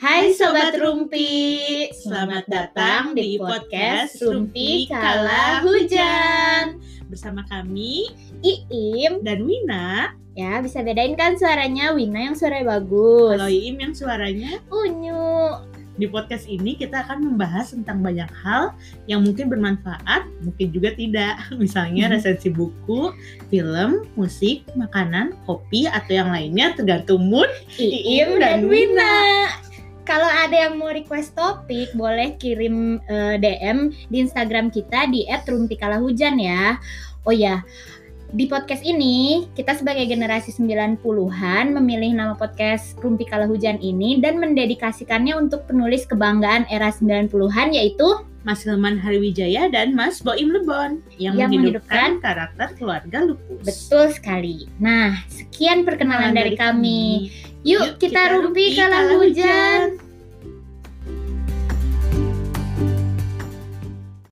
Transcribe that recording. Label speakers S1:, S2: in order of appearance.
S1: Hai Sobat Rumpi, selamat datang di podcast Rumpi Kala Hujan.
S2: Bersama kami,
S1: Iim.
S2: dan Wina.
S1: Ya bisa bedain kan suaranya? Wina yang suaranya bagus.
S2: Kalau Iim yang suaranya?
S1: Unyu.
S2: Di podcast ini kita akan membahas tentang banyak hal yang mungkin bermanfaat, mungkin juga tidak. Misalnya
S1: Hmm.
S2: resensi buku, film, musik, makanan, kopi, atau yang lainnya tergantung mood
S1: Iim dan Wina kalau ada yang mau request topik, boleh kirim eh, DM di Instagram kita di @rumpikalahujan ya. Oh ya, di podcast ini kita sebagai generasi 90-an memilih nama podcast Rumpi Kala Hujan ini dan mendedikasikannya untuk penulis kebanggaan era 90-an yaitu
S2: Mas Hilman Hariwijaya dan Mas Boim Lebon yang,
S1: Yang
S2: menghidupkan karakter keluarga lupus.
S1: betul sekali. Nah, sekian perkenalan dari kami. Yuk, kita, rumpi kala hujan.